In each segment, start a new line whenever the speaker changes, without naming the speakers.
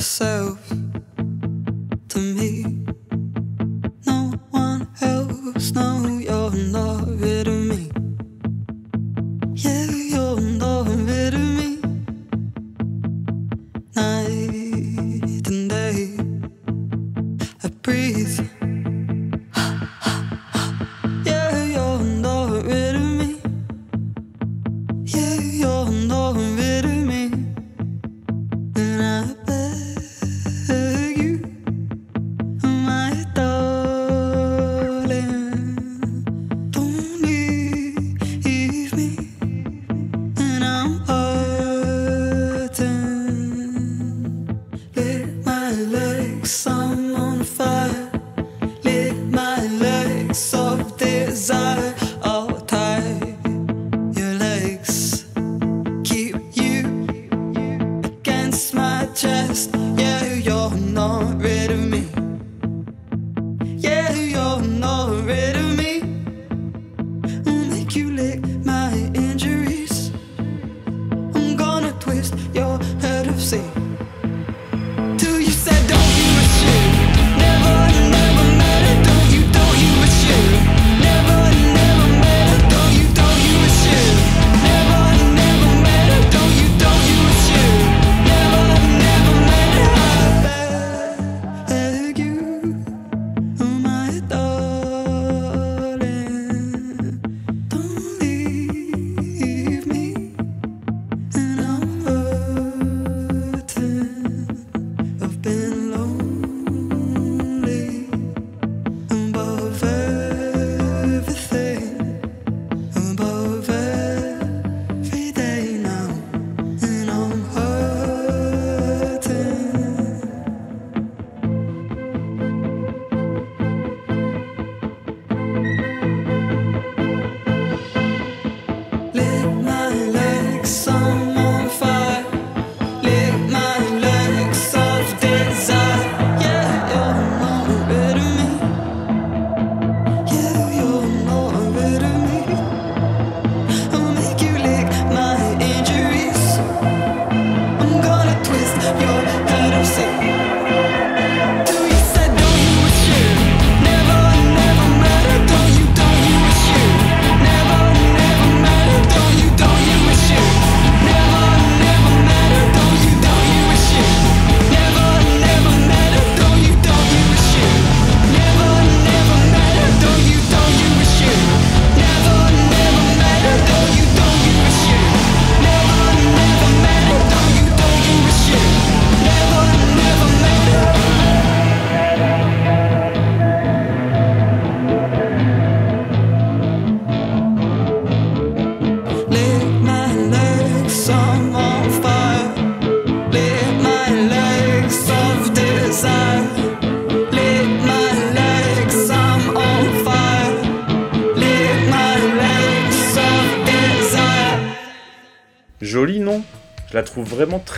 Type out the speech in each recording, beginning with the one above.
yourself.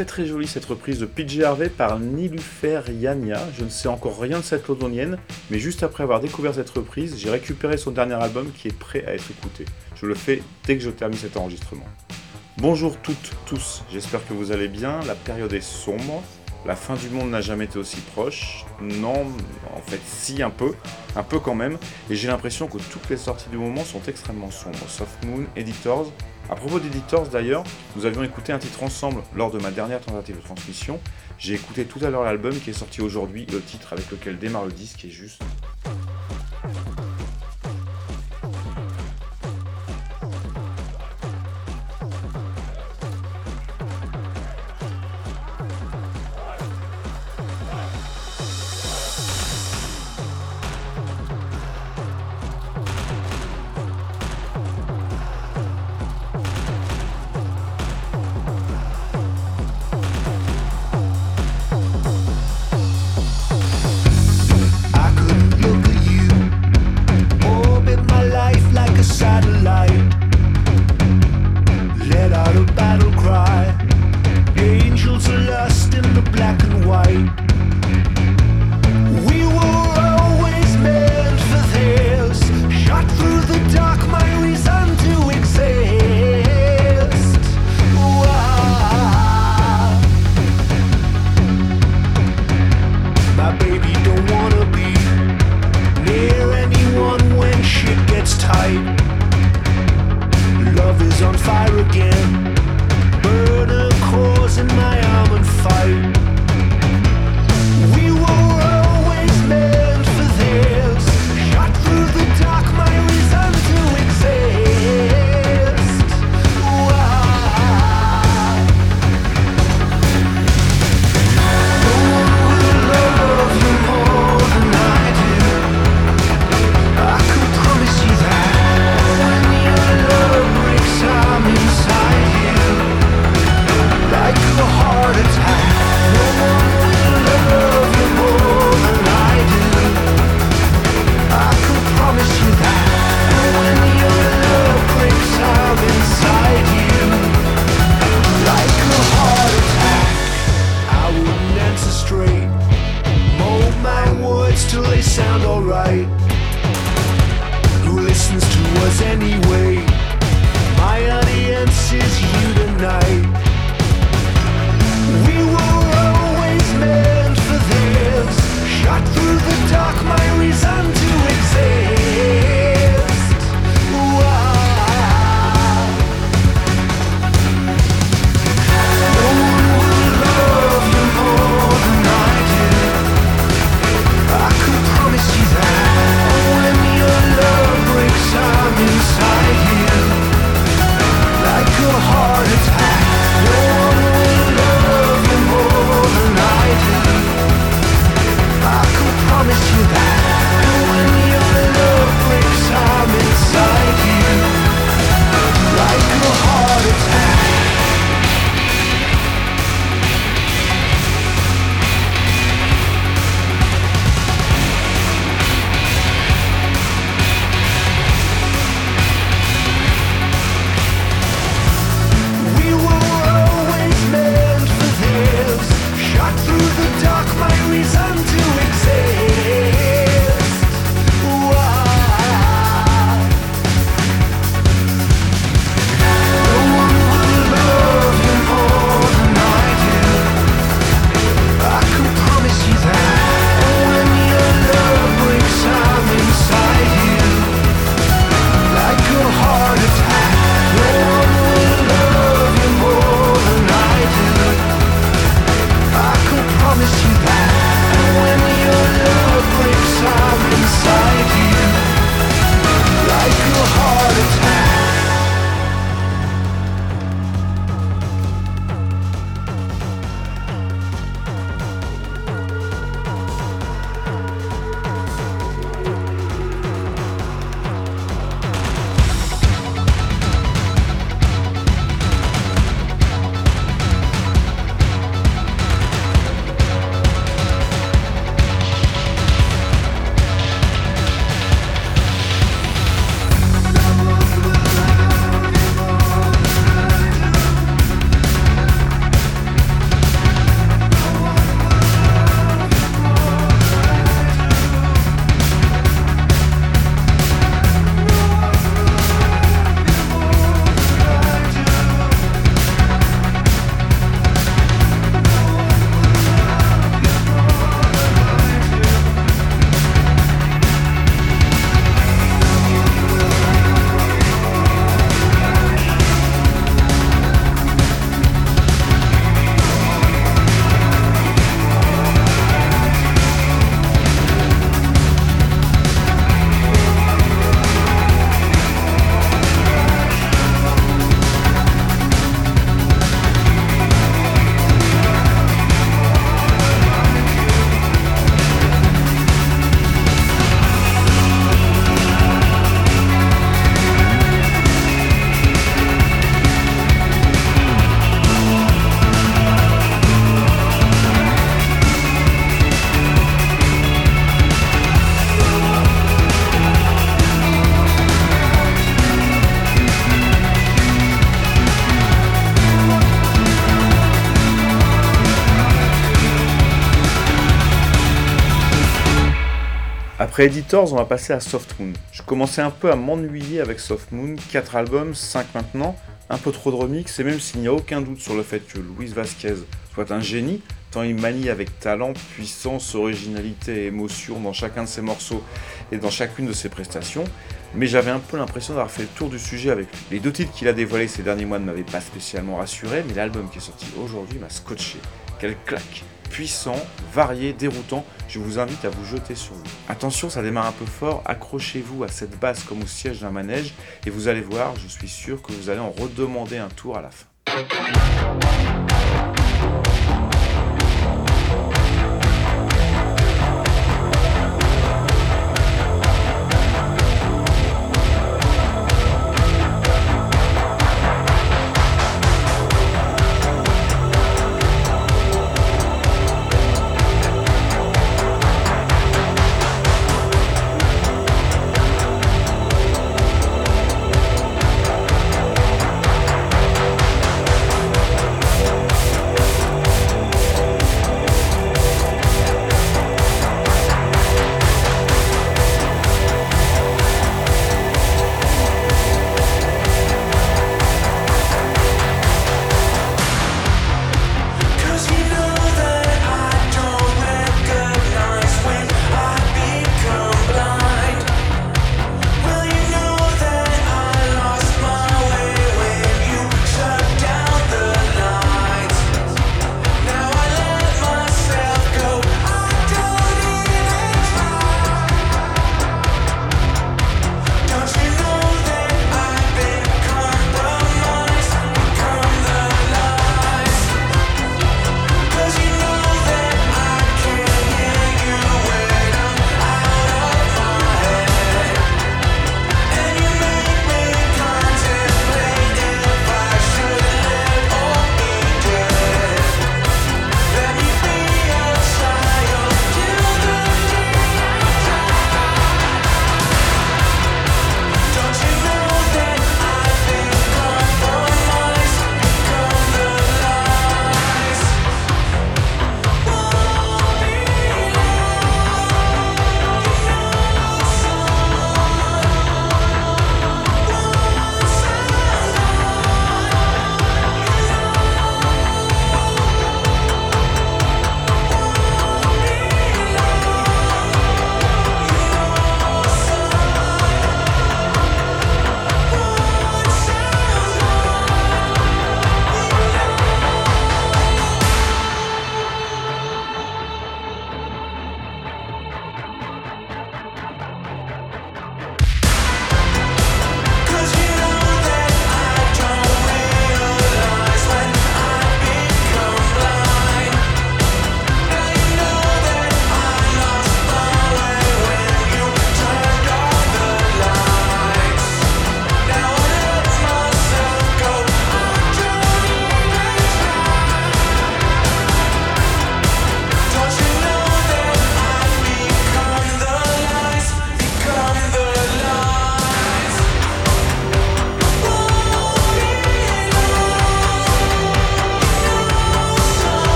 Très très jolie cette reprise de PJ Harvey par Nilufer Yania. Je ne sais encore rien de cette londonienne, mais juste après avoir découvert cette reprise, j'ai récupéré son dernier album qui est prêt à être écouté. Je le fais dès que je termine cet enregistrement. Bonjour toutes, tous, j'espère que vous allez bien. La période est sombre, la fin du monde n'a jamais été aussi proche. Non, en fait, si, un peu. Un peu quand même. Et j'ai l'impression que toutes les sorties du moment sont extrêmement sombres. Soft Moon, Editors. À propos d'Editors d'ailleurs, nous avions écouté un titre ensemble lors de ma dernière tentative de transmission. J'ai écouté tout à l'heure l'album qui est sorti aujourd'hui, le titre avec lequel démarre le disque est juste right.
Après Editors, on va passer à Soft Moon. Je commençais un peu à m'ennuyer avec Soft Moon, 4 albums, 5 maintenant, un peu trop de remix, et même s'il n'y a aucun doute sur le fait que Luis Vasquez soit un génie, tant il manie avec talent, puissance, originalité et émotion dans chacun de ses morceaux et dans chacune de ses prestations, mais j'avais un peu l'impression d'avoir fait le tour du sujet avec lui. Les deux titres qu'il a dévoilés ces derniers mois ne m'avaient pas spécialement rassuré, mais l'album qui est sorti aujourd'hui m'a scotché. Quelle claque Puissant, varié, déroutant, je vous invite à vous jeter sur vous. Attention, ça démarre un peu fort, accrochez-vous à cette basse comme au siège d'un manège, et vous allez voir, je suis sûr que vous allez en redemander un tour à la fin.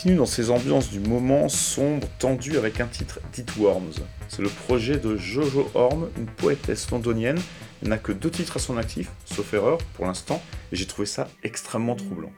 Continue dans ces ambiances du moment sombre, tendu avec un titre Dit Worms. C'est le projet de Jojo Horm, une poétesse londonienne. Elle n'a que deux titres à son actif, sauf erreur pour l'instant, et j'ai trouvé ça extrêmement troublant.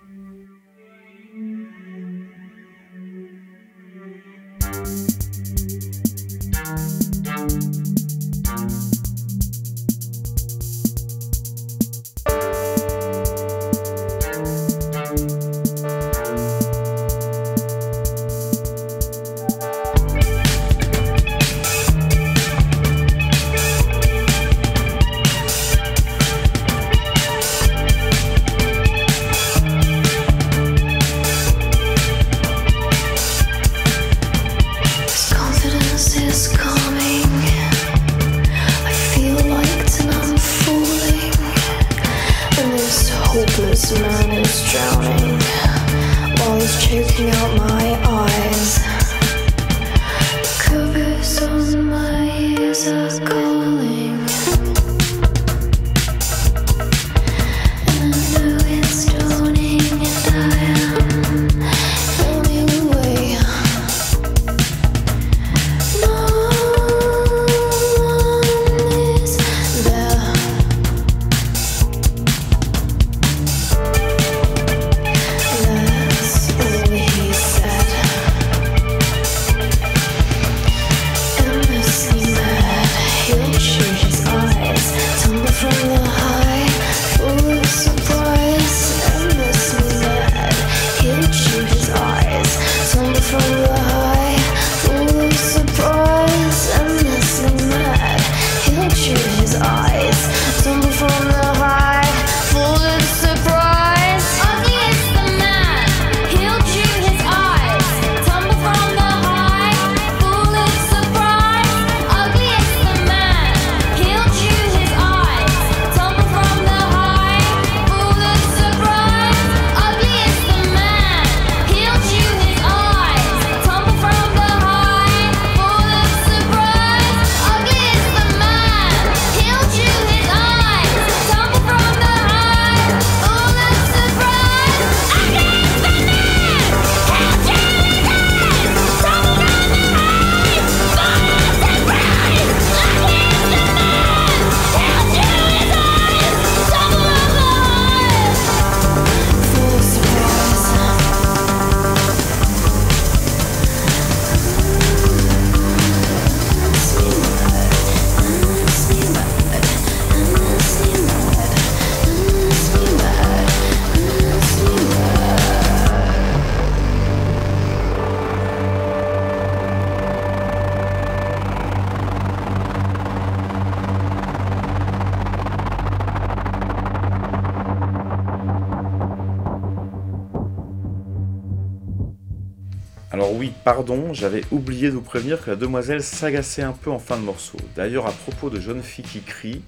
Pardon, j'avais oublié de vous prévenir que la demoiselle s'agaçait un peu en fin de morceau. D'ailleurs, à propos de jeunes filles qui crient,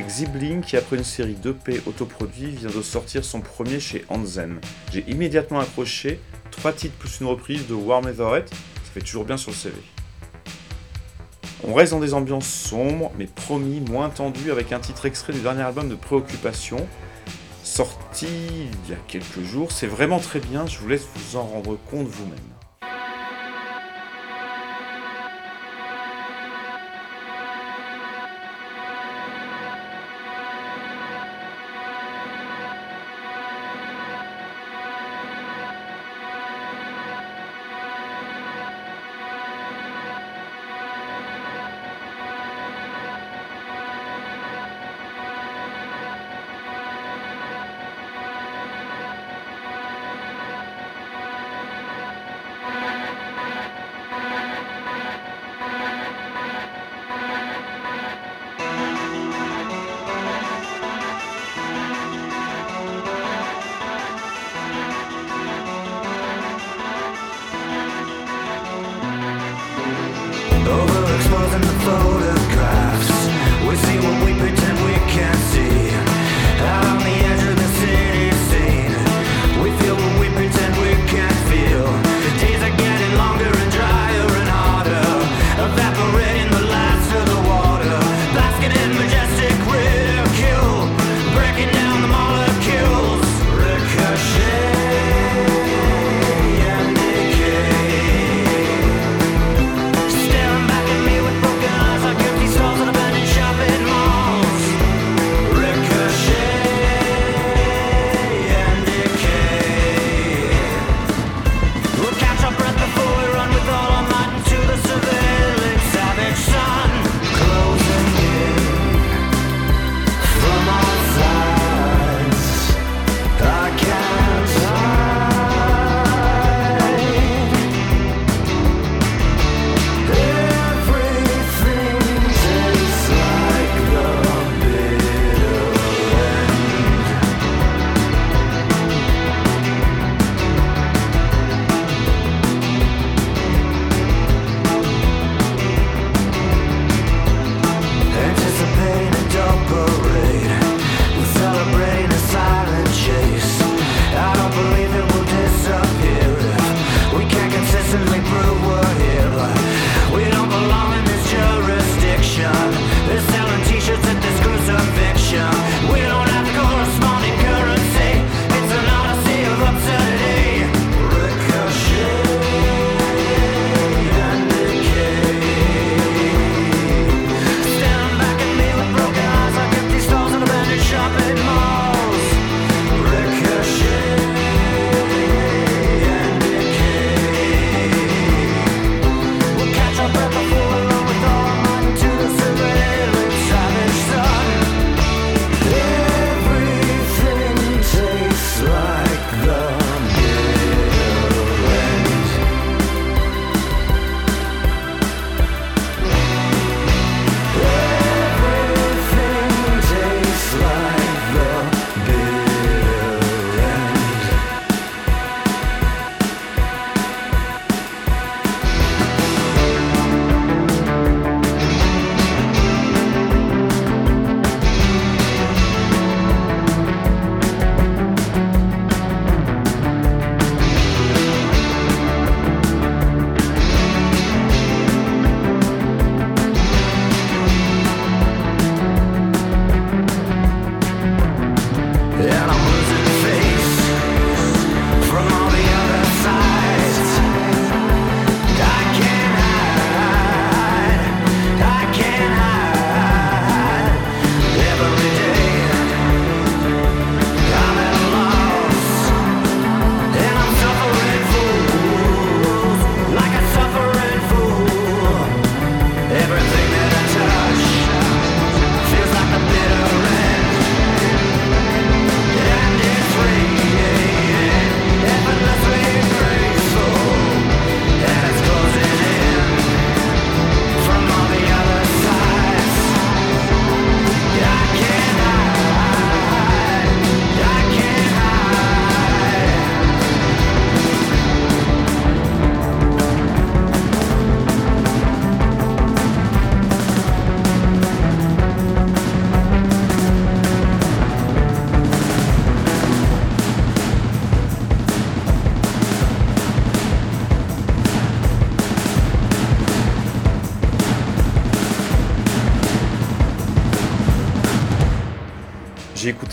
Xibling qui après une série d'EP autoproduits vient de sortir son premier chez Anzen. J'ai immédiatement accroché, trois titres plus une reprise de Warm Etherette, ça fait toujours bien sur le CV. On reste dans des ambiances sombres, mais promis moins tendues avec un titre extrait du dernier album de Préoccupation, sorti il y a quelques jours. C'est vraiment très bien, je vous laisse vous en rendre compte vous-même.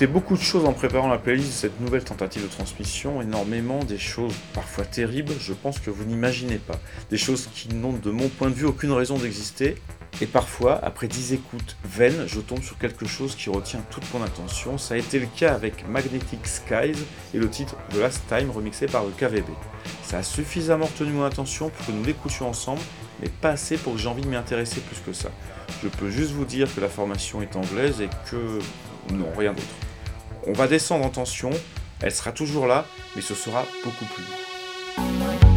Beaucoup de choses en préparant la playlist de cette nouvelle tentative de transmission, énormément des choses parfois terribles, je pense que vous n'imaginez pas. Des choses qui n'ont de mon point de vue aucune raison d'exister, et parfois, après 10 écoutes vaines, je tombe sur quelque chose qui retient toute mon attention. Ça a été le cas avec Magnetic Skies et le titre The Last Time remixé par le KVB. Ça a suffisamment retenu mon attention pour que nous l'écoutions ensemble, mais pas assez pour que j'ai envie de m'y intéresser plus que ça. Je peux juste vous dire que la formation est anglaise et que non, rien d'autre. On va descendre en tension, elle sera toujours là, mais ce sera beaucoup plus lourd.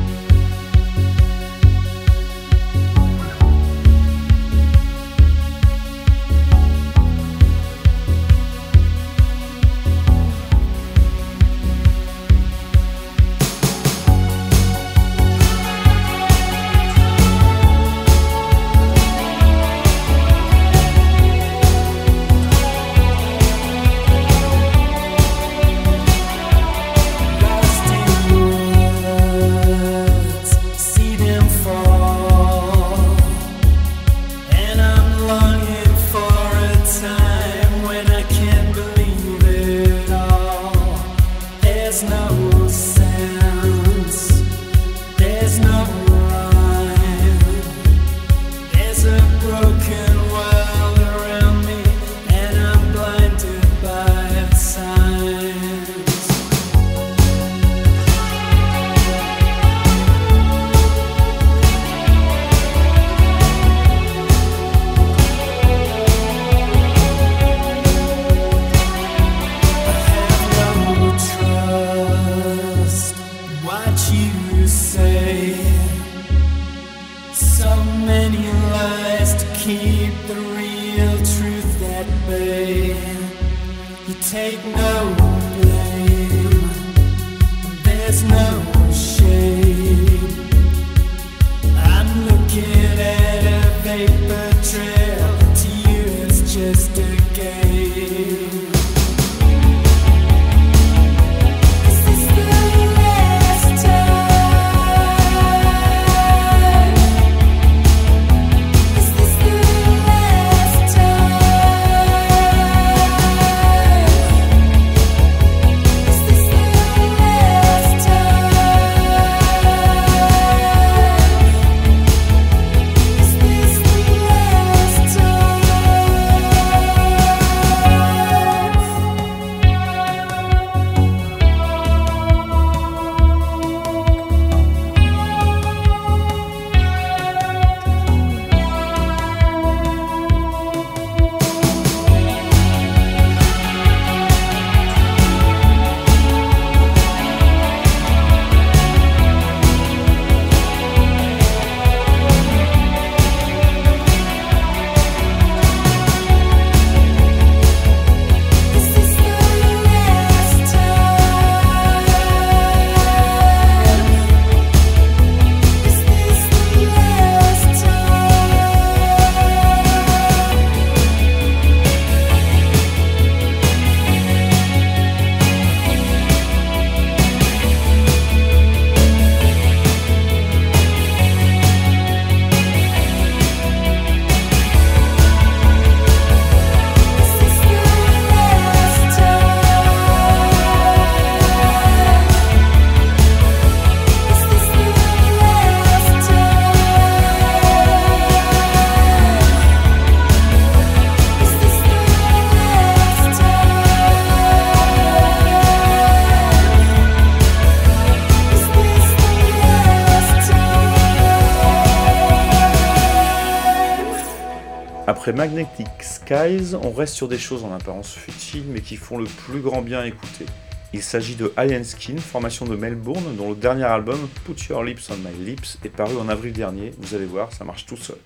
Magnetic Skies, on reste sur des choses en apparence futiles mais qui font le plus grand bien à écouter. Il s'agit de Alien Skin, formation de Melbourne, dont le dernier album, Put Your Lips on My Lips, est paru en avril dernier. Vous allez voir, ça marche tout seul.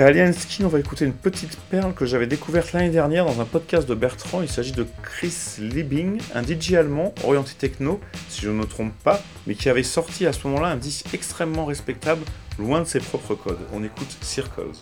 Après Skin, on va écouter une petite perle que j'avais découverte l'année dernière dans un podcast de Bertrand. Il s'agit de Chris Liebing, un DJ allemand orienté techno, si je ne me trompe pas, mais qui avait sorti à ce moment-là un disque extrêmement respectable, loin de ses propres codes. On écoute Circles.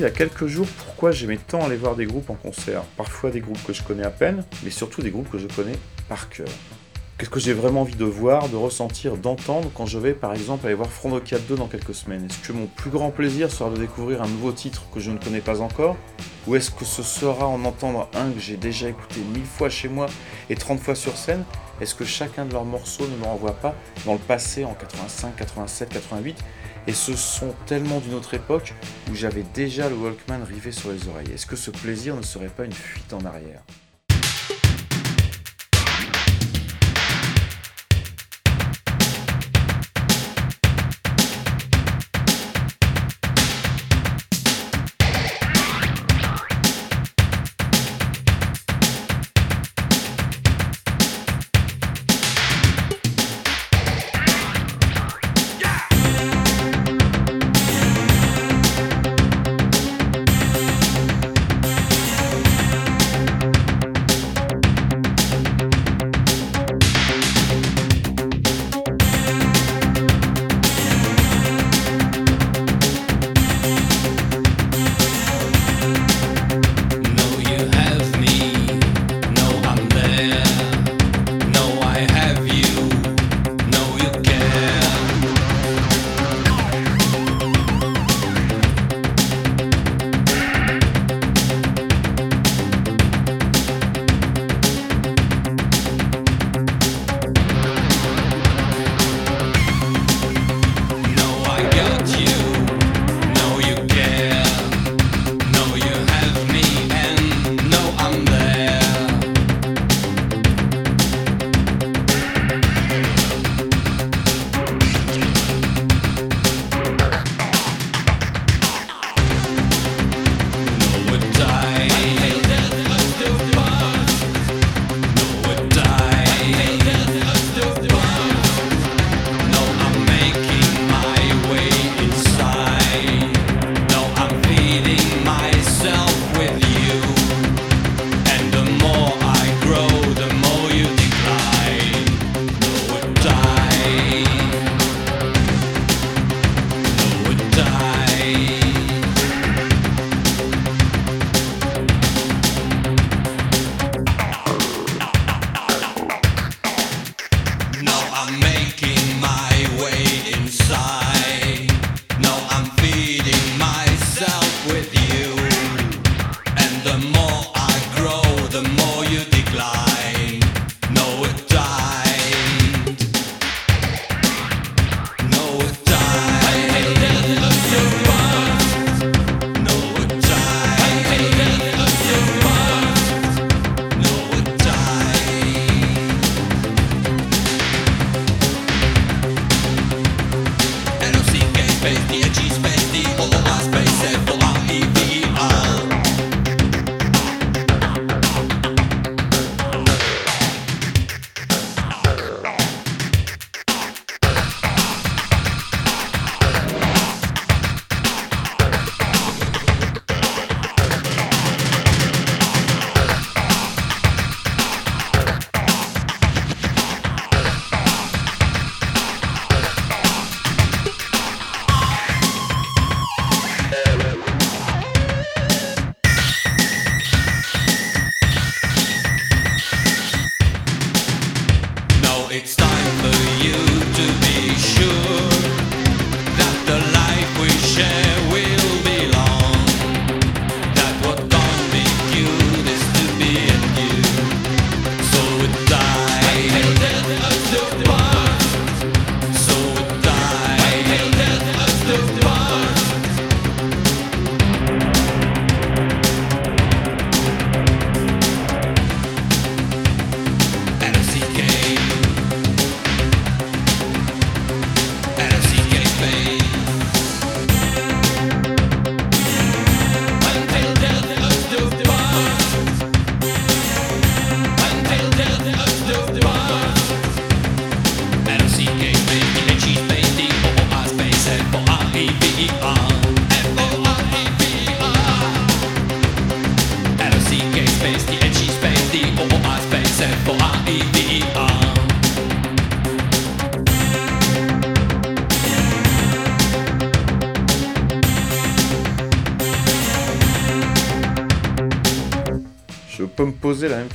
Il y a quelques jours pourquoi j'aimais tant aller voir des groupes en concert. Parfois des groupes que je connais à peine, mais surtout des groupes que je connais par cœur. Qu'est-ce que j'ai vraiment envie de voir, de ressentir, d'entendre quand je vais par exemple aller voir Front 2 dans quelques semaines? Est-ce que mon plus grand plaisir sera de découvrir un nouveau titre que je ne connais pas encore? Ou est-ce que ce sera en entendre un que j'ai déjà écouté mille fois chez moi et 30 fois sur scène? Est-ce que chacun de leurs morceaux ne me renvoie pas dans le passé en 85, 87, 88 et ce sont tellement d'une autre époque où j'avais déjà le Walkman rivé sur les oreilles. Est-ce que ce plaisir ne serait pas une fuite en arrière?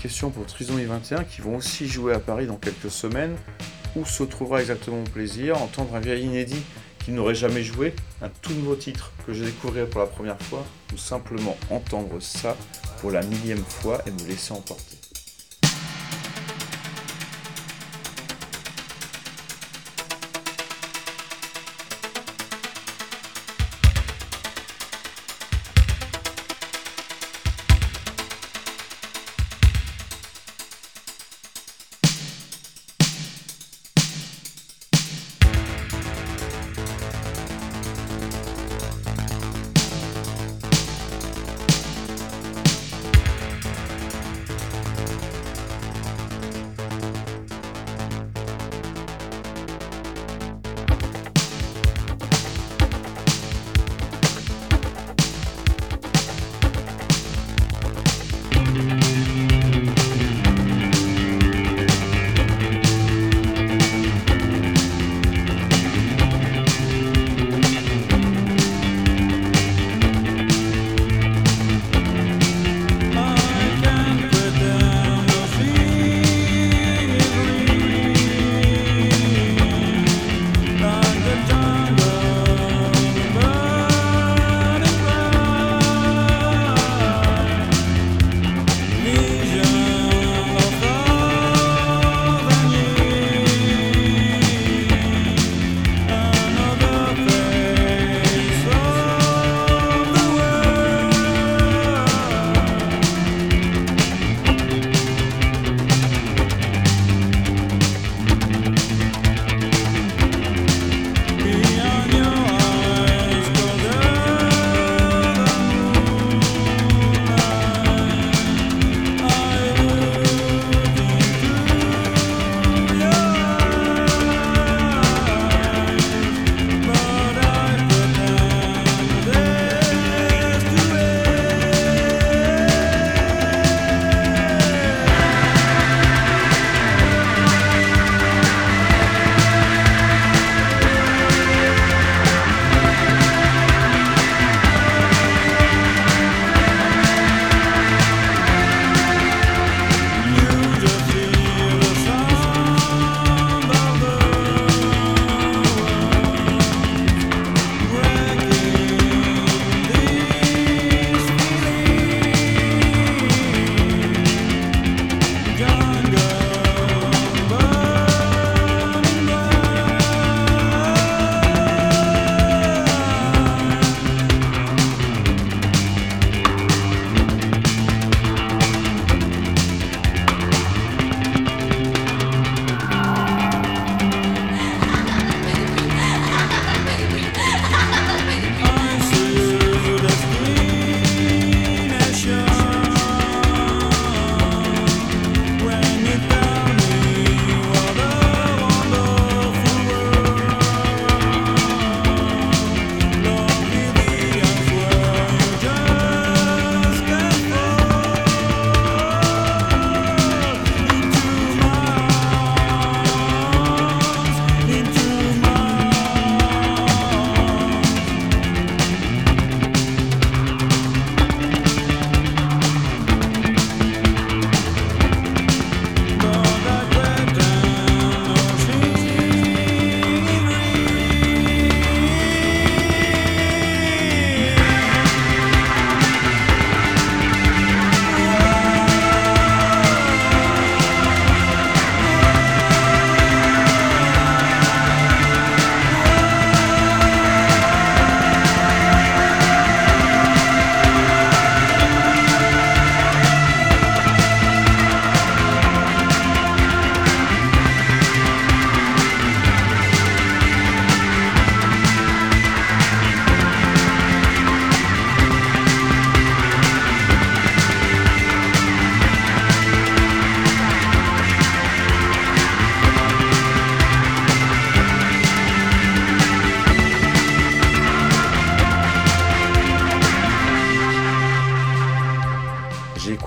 Pour Trisomy 21 qui vont aussi jouer à Paris dans quelques semaines. Où se trouvera exactement mon plaisir? Entendre un vieil inédit qui n'aurait jamais joué, un tout nouveau titre que je découvrirai pour la première fois, ou simplement entendre ça pour la millième fois et me laisser emporter.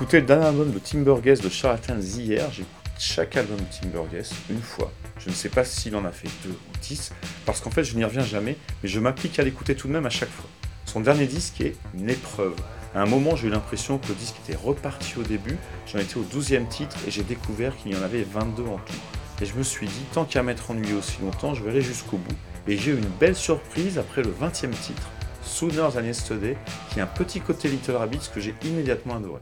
Écouté le dernier album de Timbergess de Charlatans hier, j'écoute chaque album de Timbergess une fois. Je ne sais pas s'il en a fait deux ou dix, parce qu'en fait je n'y reviens jamais, mais je m'applique à l'écouter tout de même à chaque fois. Son dernier disque est une épreuve. À un moment, j'ai eu l'impression que le disque était reparti au début, j'en étais au 12e titre et j'ai découvert qu'il y en avait 22 en tout. Et je me suis dit, tant qu'à m'être ennuyé aussi longtemps, je aller jusqu'au bout. Et j'ai eu une belle surprise après le 20e titre, Sooner Than Yesterday, qui a un petit côté Little Rabbits que j'ai immédiatement adoré.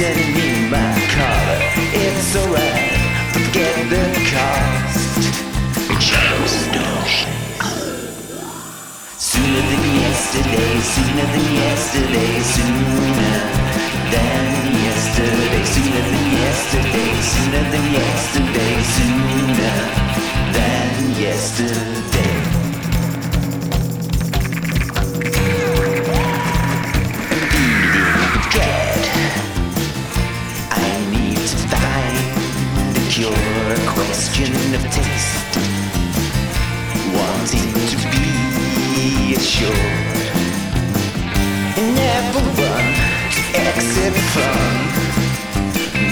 sending me my collar. It's alright, forget the cost. Just Sooner than yesterday, sooner than yesterday, sooner than yesterday, sooner than yesterday, sooner than yesterday, sooner than yesterday. Question of taste, wanting to be assured. Never run to exit from.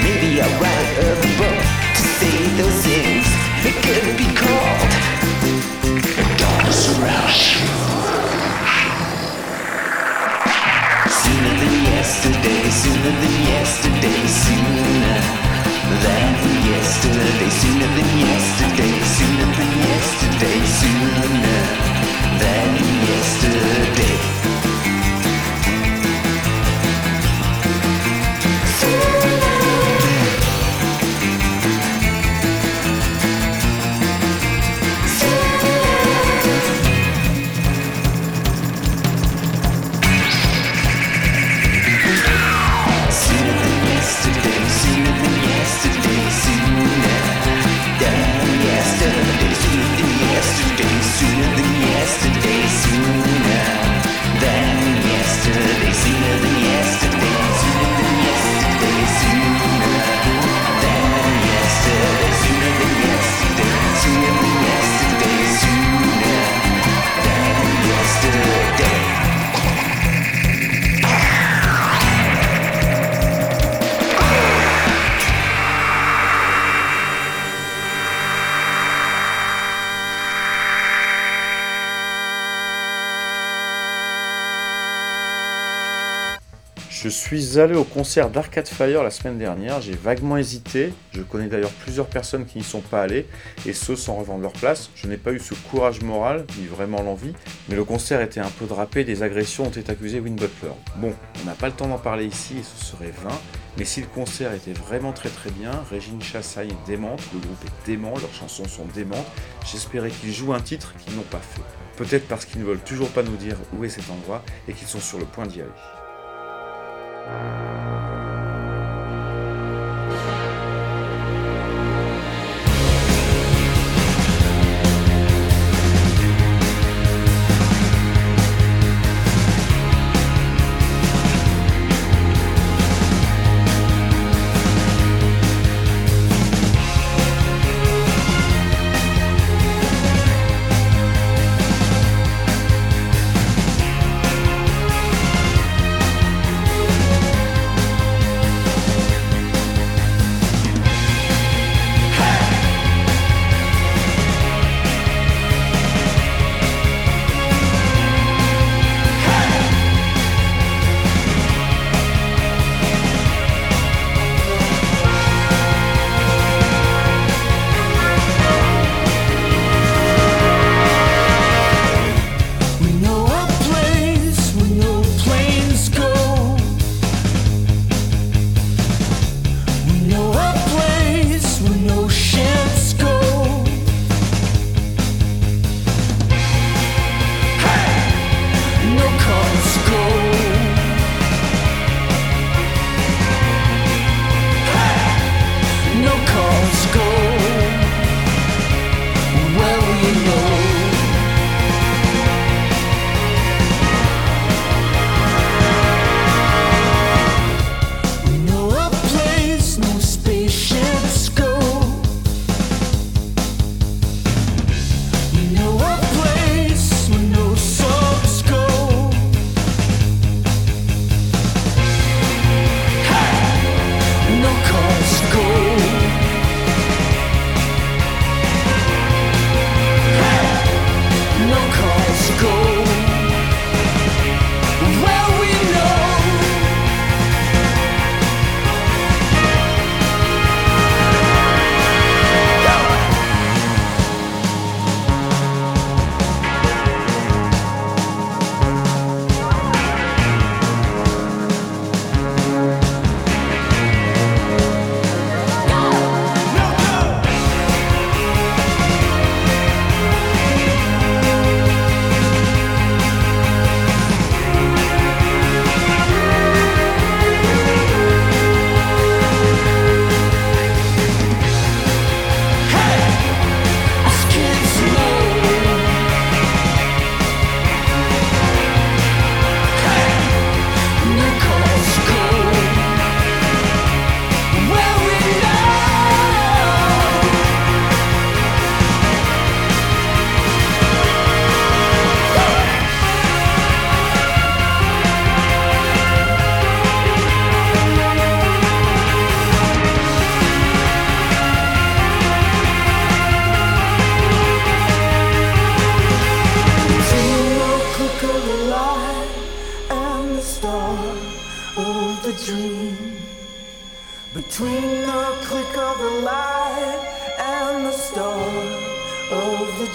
Maybe I'll write a book to say those things that could be called Dog's Rush. Sooner than yesterday, sooner than yesterday, sooner than yesterday, sooner than yesterday, sooner than yesterday, sooner than yesterday.
Je suis allé au concert d'Arcade Fire la semaine dernière, j'ai vaguement hésité, je connais d'ailleurs plusieurs personnes qui n'y sont pas allées, et ceux sans revendre leur place, je n'ai pas eu ce courage moral, ni vraiment l'envie, mais le concert était un peu drapé, des agressions ont été accusées Win Butler. Bon, on n'a pas le temps d'en parler ici, et ce serait vain, mais si le concert était vraiment très très bien, Régine Chassagne est démente, le groupe est dément, leurs chansons sont démentes, j'espérais qu'ils jouent un titre qu'ils n'ont pas fait. Peut-être parce qu'ils ne veulent toujours pas nous dire où est cet endroit et qu'ils sont sur le point d'y aller.
Thank you.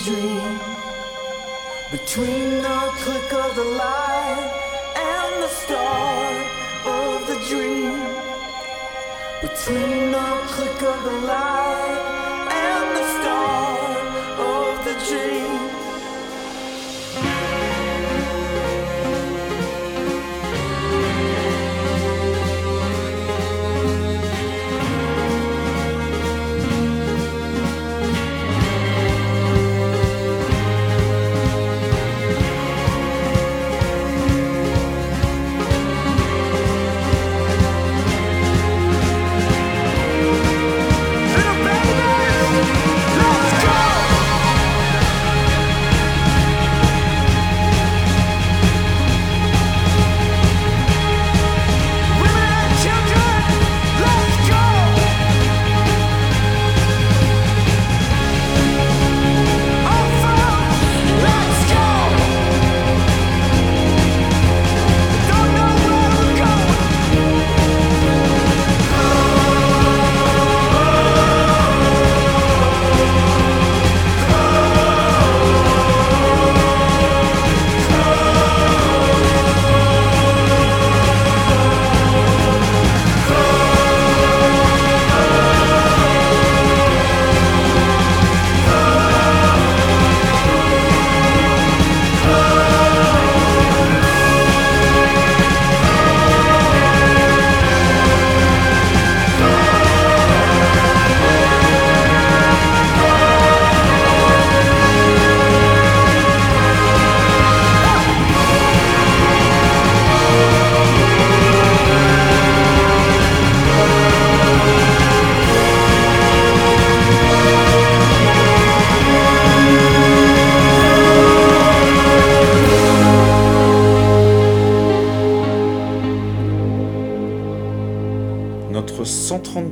Dream. Between the click of the light and the start of the dream. Between the click of the light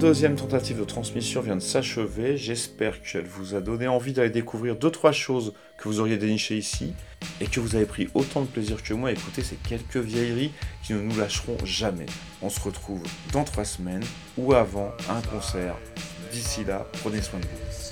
132e tentative de transmission vient de s'achever. J'espère qu'elle vous a donné envie d'aller découvrir 2-3 choses que vous auriez dénichées ici et que vous avez pris autant de plaisir que moi à écouter ces quelques vieilleries qui ne nous lâcheront jamais. On se retrouve dans 3 semaines ou avant un concert. D'ici là, prenez soin de vous.